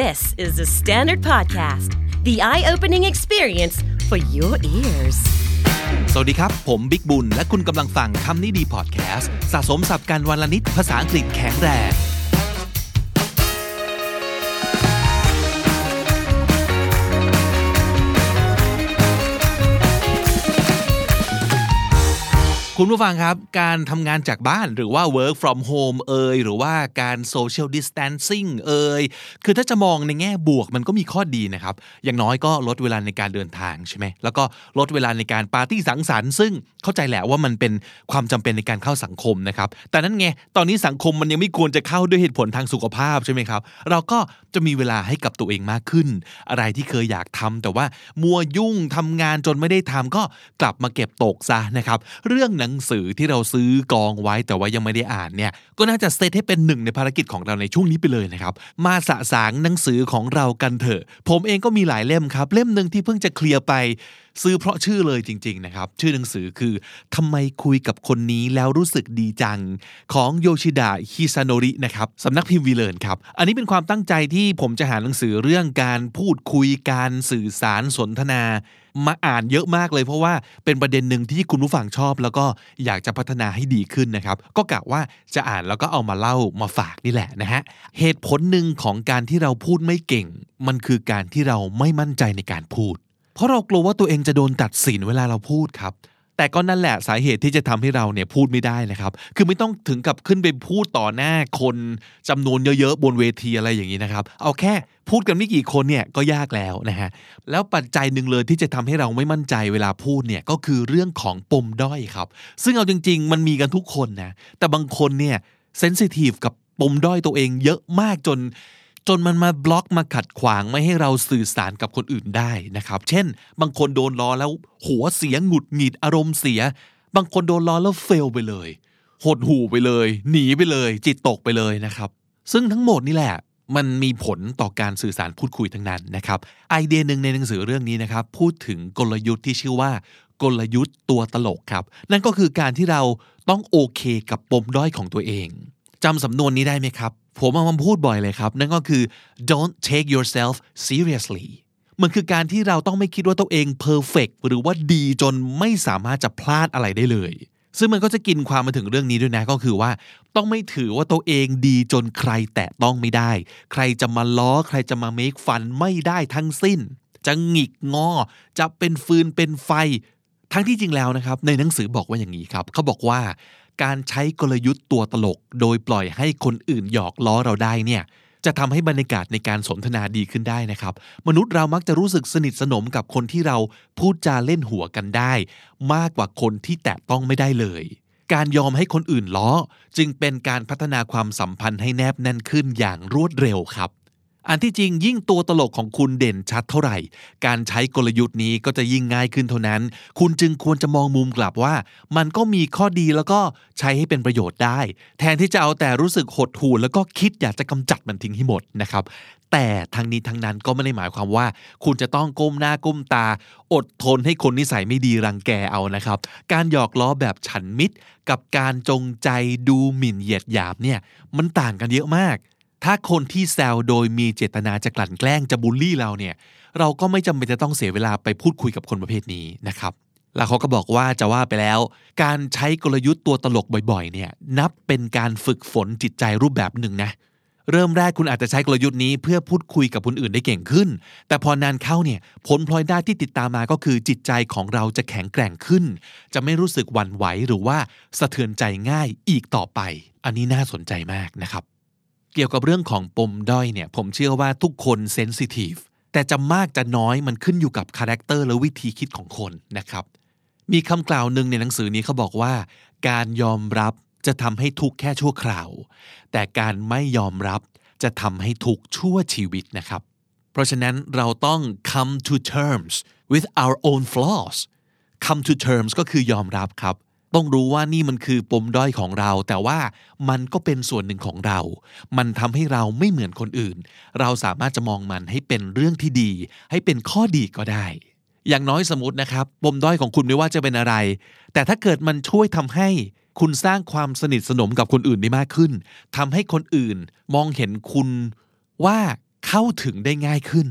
This is the Standard Podcast, the eye opening experience for your ears. สวัสดีครับ ผมบิกบุญ และคุณกำลังฟังคำนี้ดีพอดแคสต์สะสมสับการวันละนิดภาษาอังกฤษแข็งแรง คุณผู้ฟังครับ การทำงานจากบ้านหรือว่า work from home เอยหรือว่าการ social distancing เอยคือถ้าจะมองในแง่บวกมันก็มีข้อดีนะครับ อย่างน้อยก็ลดเวลาในการเดินทางใช่ไหมแล้วก็ลดเวลาในการปาร์ตี้สังสรรค์ซึ่งเข้าใจแหละว่ามันเป็นความจำเป็นในการเข้าสังคมนะครับ แต่นั้นไงตอนนี้สังคมมันยังไม่ควรจะเข้าด้วยเหตุผลทางสุขภาพใช่ไหมครับ เราก็จะมีเวลาให้กับตัวเองมากขึ้น อะไรที่เคยอยากทำแต่ว่ามัวยุ่งทำงานจนไม่ได้ทำก็กลับมาเก็บตกซะนะครับ เรื่องหนังงสือที่เราซื้อกองไว้แต่ว่ายังไม่ได้อ่านเนี่ยก็น่าจะเซตให้เป็นหนึ่งในภารกิจของเราในช่วงนี้ไปเลยนะครับมาสะสางหนังสือของเรากันเถอะ ผมเองก็มีหลายเล่มครับ เล่มหนึ่งที่เพิ่งจะเคลียร์ไปซื้อเพราะชื่อเลยจริงๆนะครับ ชื่อหนังสือคือทำไมคุยกับคนนี้แล้วรู้สึกดีจัง ของโยชิดะฮิซาโนรินะครับสำนักพิมพ์วีเลนครับ อันนี้เป็นความตั้งใจที่ผมจะหาหนังสือเรื่องการพูดคุยการสื่อสารสนทนา มาอ่านเยอะมากเลย เพราะว่าเป็นประเด็นหนึ่งที่คุณผู้ฟังชอบ แล้วก็อยากจะพัฒนาให้ดีขึ้นนะครับ ก็กะว่าจะอ่านแล้วก็เอามาเล่ามาฝากนี่แหละนะฮะเหตุผลหนึ่งของการที่เราพูดไม่เก่ง มันคือการที่เราไม่มั่นใจในการพูด เพราะเรากลัวว่าตัวเองจะโดนตัดสินเวลาเราพูดครับ แต่ก็นั่นแหละสาเหตุที่จะทำให้เราเนี่ยพูดไม่ได้นะครับ คือไม่ต้องถึงกับขึ้นไปพูดต่อหน้าคนจำนวนเยอะๆบนเวทีอะไรอย่างนี้นะครับ เอาแค่พูดกันไม่กี่คนเนี่ยก็ยากแล้วนะฮะแล้วปัจจัยหนึ่งเลยที่จะทำให้เราไม่มั่นใจเวลาพูดเนี่ยก็คือเรื่องของปมด้อยครับ ซึ่งเอาจริง ๆ มันมีกันทุกคนนะแต่บางคนเนี่ยเซนซิทีฟกับปมด้อยตัวเองเยอะมากจน จนมันมาบล็อกมาขัดขวางไม่ให้เราสื่อสารกับคนอื่นได้นะครับ เช่น บางคนโดนล้อแล้วหัวเสียหงุดหงิดอารมณ์เสีย บางคนโดนล้อแล้วเฟลไปเลยหดหูไปเลย หนีไปเลย จิตตกไปเลยนะครับ ซึ่งทั้งหมดนี่แหละ มันมีผลต่อการสื่อสารพูดคุยทั้งนั้นนะครับ ไอเดียหนึ่งในหนังสือเรื่องนี้นะครับ พูดถึงกลยุทธ์ที่ชื่อว่ากลยุทธ์ตัวตลกครับ นั่นก็คือการที่เราต้องโอเคกับปมด้อยของตัวเองจำสำนวนนี้ได้ไหมครับ ผมเอามาพูดบ่อยเลยครับ นั่นก็คือ don't take yourself seriously มันคือการที่เราต้องไม่คิดว่าตัวเอง perfect หรือว่าดีจนไม่สามารถจะพลาดอะไรได้เลย ซึ่งมันก็จะกินความมาถึงเรื่องนี้ด้วยนะก็คือว่า ต้องไม่ถือว่าตัวเองดีจนใครแตะต้องไม่ได้ ใครจะมาล้อ ใครจะมา make fun ไม่ได้ทั้งสิ้น จะหงิกงอ จะเป็นฟืนเป็นไฟ ทั้งที่จริงแล้วนะครับ ในหนังสือบอกว่าอย่างนี้ครับ เขาบอกว่า การใช้กลยุทธ์ตัวตลก โดยปล่อยให้คนอื่นหยอกล้อเราได้เนี่ยจะทำให้บรรยากาศในการสนทนาดีขึ้นได้นะครับ มนุษย์เรามักจะรู้สึกสนิทสนมกับคนที่เราพูดจาเล่นหัวกันได้ มากกว่าคนที่แตะต้องไม่ได้เลย การยอมให้คนอื่นล้อ จึงเป็นการพัฒนาความสัมพันธ์ให้แนบแน่นขึ้นอย่างรวดเร็วครับ อันที่จริงยิ่งตัวตลกของคุณเด่นชัดเท่าไหร่ การใช้กลยุทธ์นี้ก็จะยิ่งง่ายขึ้นเท่านั้น คุณจึงควรจะมองมุมกลับว่า มันก็มีข้อดีแล้วก็ใช้ให้เป็นประโยชน์ได้ แทนที่จะเอาแต่รู้สึกหดหู่แล้วก็คิดอยากจะกำจัดมันทิ้งให้หมดนะครับแต่ทางนี้ทางนั้นก็ไม่ได้หมายความว่า คุณจะต้องก้มหน้าก้มตา อดทนให้คนนิสัยไม่ดีรังแกเอานะครับ การหยอกล้อแบบฉันมิตร กับการจงใจดูหมิ่นเหยียดหยามเนี่ยมันต่างกันเยอะมาก ถ้าคนที่แซวโดยมีเจตนาจะกลั่นแกล้งจะบูลลี่เราเนี่ยเราก็ไม่จำเป็นจะต้องเสียเวลาไปพูดคุยกับคนประเภทนี้นะครับแล้วเขาก็บอกว่าจะว่าไปแล้ว การใช้กลยุทธ์ตัวตลกบ่อยๆเนี่ยนับเป็นการฝึกฝนจิตใจรูปแบบหนึ่งนะเริ่มแรกคุณอาจจะใช้กลยุทธ์นี้เพื่อพูดคุยกับคนอื่นได้เก่งขึ้น แต่พอนานเข้าเนี่ยผลพลอยได้ที่ติดตามมาก็คือจิตใจของเราจะแข็งแกร่งขึ้น จะไม่รู้สึกหวั่นไหวหรือว่าสะเทือนใจง่ายอีกต่อไป อันนี้น่าสนใจมากนะครับ เกี่ยวกับเรื่องของปมด้อยเนี่ยผมเชื่อว่าทุกคน sensitive แต่จะมากจะน้อยมันขึ้นอยู่กับ character และวิธีคิดของคนนะครับมีคำกล่าวหนึ่งในหนังสือนี้เขาบอกว่า การยอมรับจะทำให้ทุกแค่ชั่วคราว แต่การไม่ยอมรับจะทำให้ทุกชั่วชีวิตนะครับ เพราะฉะนั้นเราต้อง come to terms with our own flaws come to terms ก็คือยอมรับครับ ต้องรู้ว่านี่มันคือปมด้อยของเรา แต่ว่ามันก็เป็นส่วนหนึ่งของเรา มันทำให้เราไม่เหมือนคนอื่น เราสามารถจะมองมันให้เป็นเรื่องที่ดี ให้เป็นข้อดีก็ได้ อย่างน้อยสมมตินะครับ ปมด้อยของคุณไม่ว่าจะเป็นอะไร แต่ถ้าเกิดมันช่วยทำให้คุณสร้างความสนิทสนมกับคนอื่นได้มากขึ้นทำให้คนอื่นมองเห็นคุณว่าเข้าถึงได้ง่ายขึ้น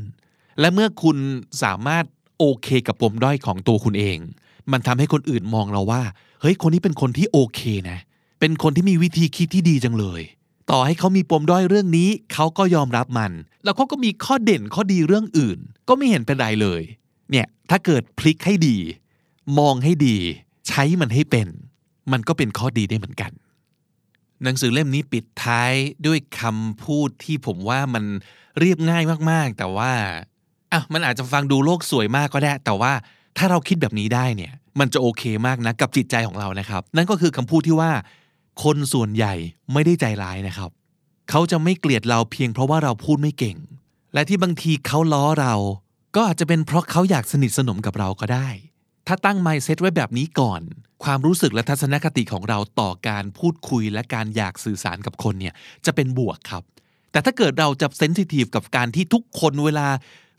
และเมื่อคุณสามารถโอเคกับปมด้อยของตัวคุณเอง มันทำให้คนอื่นมองเราว่า เฮ้ยคนนี้เป็นคนที่โอเคนะ เป็นคนที่มีวิธีคิดที่ดีจังเลย ต่อให้เขามีปมด้อยเรื่องนี้ เขาก็ยอมรับมัน แล้วเขาก็มีข้อเด่นข้อดีเรื่องอื่น ก็ไม่เห็นเป็นไรเลย เนี่ยถ้าเกิดพลิกให้ดี มองให้ดี ใช้มันให้เป็น มันก็เป็นข้อดีได้เหมือนกัน หนังสือเล่มนี้ปิดท้ายด้วยคำพูดที่ผมว่ามันเรียบง่ายมากๆ แต่ว่าอะมันอาจจะฟังดูโลกสวยมากก็ได้ แต่ว่าถ้าเราคิดแบบนี้ได้เนี่ย มันจะโอเคมากนะกับจิตใจของเรานะครับ นั่นก็คือคำพูดที่ว่า คนส่วนใหญ่ไม่ได้ใจร้ายนะครับ เขาจะไม่เกลียดเราเพียงเพราะว่าเราพูดไม่เก่ง และที่บางทีเขาล้อเรา ก็อาจจะเป็นเพราะเขาอยากสนิทสนมกับเราก็ได้ ถ้าตั้ง mindset ไว้แบบนี้ก่อน ความรู้สึกและทัศนคติของเราต่อการพูดคุยและการอยากสื่อสารกับคนเนี่ยจะเป็นบวกครับ แต่ถ้าเกิดเราจะเซนซิทีฟกับการที่ทุกคนเวลา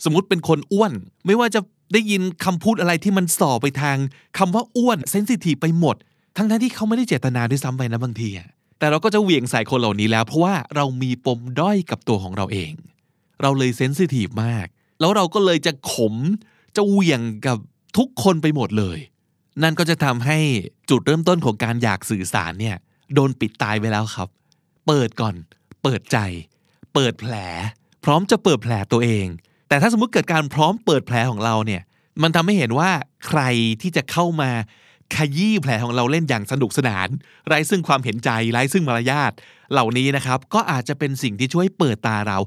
สมมติเป็นคนอ้วน ไม่ว่าจะได้ยินคำพูดอะไรที่มันส่อไปทางคำว่าอ้วนเซนซิทีฟไปหมด ทั้งทั้งที่เขาไม่ได้เจตนาด้วยซ้ำไปนะบางทีอะแต่เราก็จะเหวี่ยงใส่คนเหล่านี้แล้ว เพราะว่าเรามีปมด้อยกับตัวของเราเอง เราเลยเซนซิทีฟมาก แล้วเราก็เลยจะขมจะเหวี่ยงกับทุกคนไปหมดเลย นั่นก็จะทำให้จุดเริ่มต้นของการอยากสื่อสารเนี่ยโดนปิดตายไปแล้วครับ เปิดก่อน เปิดใจ เปิดแผล พร้อมจะเปิดแผลตัวเอง แต่ถ้าสมมุติเกิดการพร้อมเปิดแผลของเราเนี่ย มันทำให้เห็นว่าใครที่จะเข้ามาขยี้แผลของเราเล่นอย่างสนุกสนาน ไร้ซึ่งความเห็นใจไร้ซึ่งมารยาทเหล่านี้นะครับ ก็อาจจะเป็นสิ่งที่ช่วยเปิดตาเรา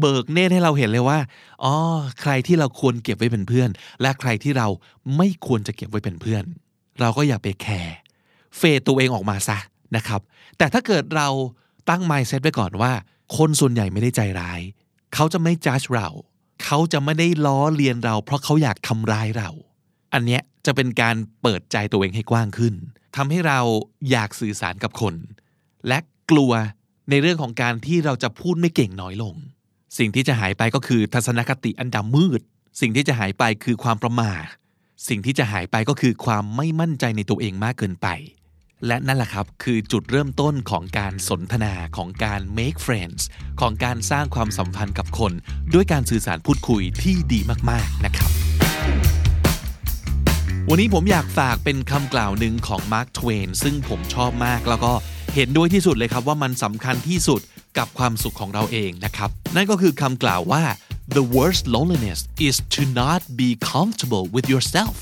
เบิกเนตรให้เราเห็นเลยว่าอ๋อใครที่เราควรเก็บไว้เป็นเพื่อน และใครที่เราไม่ควรจะเก็บไว้เป็นเพื่อน เราก็อย่าไปแคร์เฟดตัวเองออกมาซะนะครับ แต่ถ้าเกิดเราตั้ง mindset ไว้ก่อนว่า คนส่วนใหญ่ไม่ได้ใจร้าย เขาจะไม่ judge เรา เขาจะไม่ได้ล้อเลียนเรา เพราะเขาอยากทำร้ายเรา อันเนี้ยจะเป็นการเปิดใจตัวเองให้กว้างขึ้นทำให้เราอยากสื่อสารกับคน และกลัวในเรื่องของการที่เราจะพูดไม่เก่งน้อยลง สิ่งที่จะหายไปก็คือทัศนคติอันดำมืด สิ่งที่จะหายไปคือความประมาทสิ่งที่จะหายไปก็คือความไม่มั่นใจในตัวเองมากเกินไป และนั่นแหละครับคือจุดเริ่มต้นของการสนทนาของการ make friends ของการสร้างความสัมพันธ์กับคน ด้วยการสื่อสารพูดคุยที่ดีมากๆนะครับ วันนี้ผมอยากฝากเป็นคำกล่าวหนึ่งของ Mark Twain ซึ่งผมชอบมากแล้วก็เห็นด้วยที่สุดเลยครับว่ามันสำคัญที่สุดกับความสุขของเราเองนะครับ นั่นก็คือคำกล่าวว่า the worst loneliness is to not be comfortable with yourself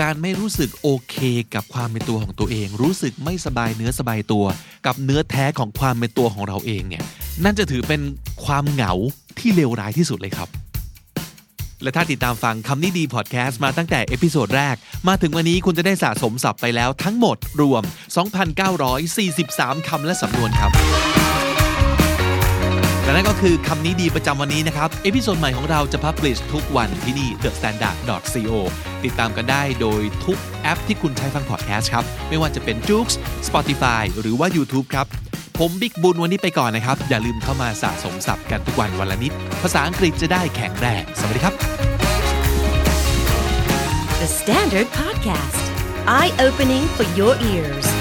การไม่รู้สึกโอเค กับความเป็นตัวของตัวเอง รู้สึกไม่สบายเนื้อสบายตัว กับเนื้อแท้ของความเป็นตัวของเราเองเนี่ยนั่นจะถือเป็นความเหงาที่เลวร้ายที่สุดเลยครับ และถ้าติดตามฟังคำนี้ดีพอดแคสต์มาตั้งแต่ episode แรก มาถึงวันนี้คุณจะได้สะสมศัพท์ไปแล้วทั้งหมดรวม 2,943 คำและสำนวนครับ และนั่นก็คือคำนี้ดีประจำวันนี้นะครับ episode ใหม่ของเราจะ publish ทุกวันที่นี่ The Standard co ติดตามกันได้โดยทุกแอปที่คุณใช้ฟังพอดแคสต์ครับ ไม่ว่าจะเป็น j o o x Spotify หรือว่า YouTube ครับ ผมบิ๊กบุญวันนี้ไปก่อนนะครับ อย่าลืมเข้ามาสะสมศัพท์กันทุกวันวันละนิด ภาษาอังกฤษจะได้แข็งแรงสวัสดีครับ The Standard Podcast, eye opening for your ears.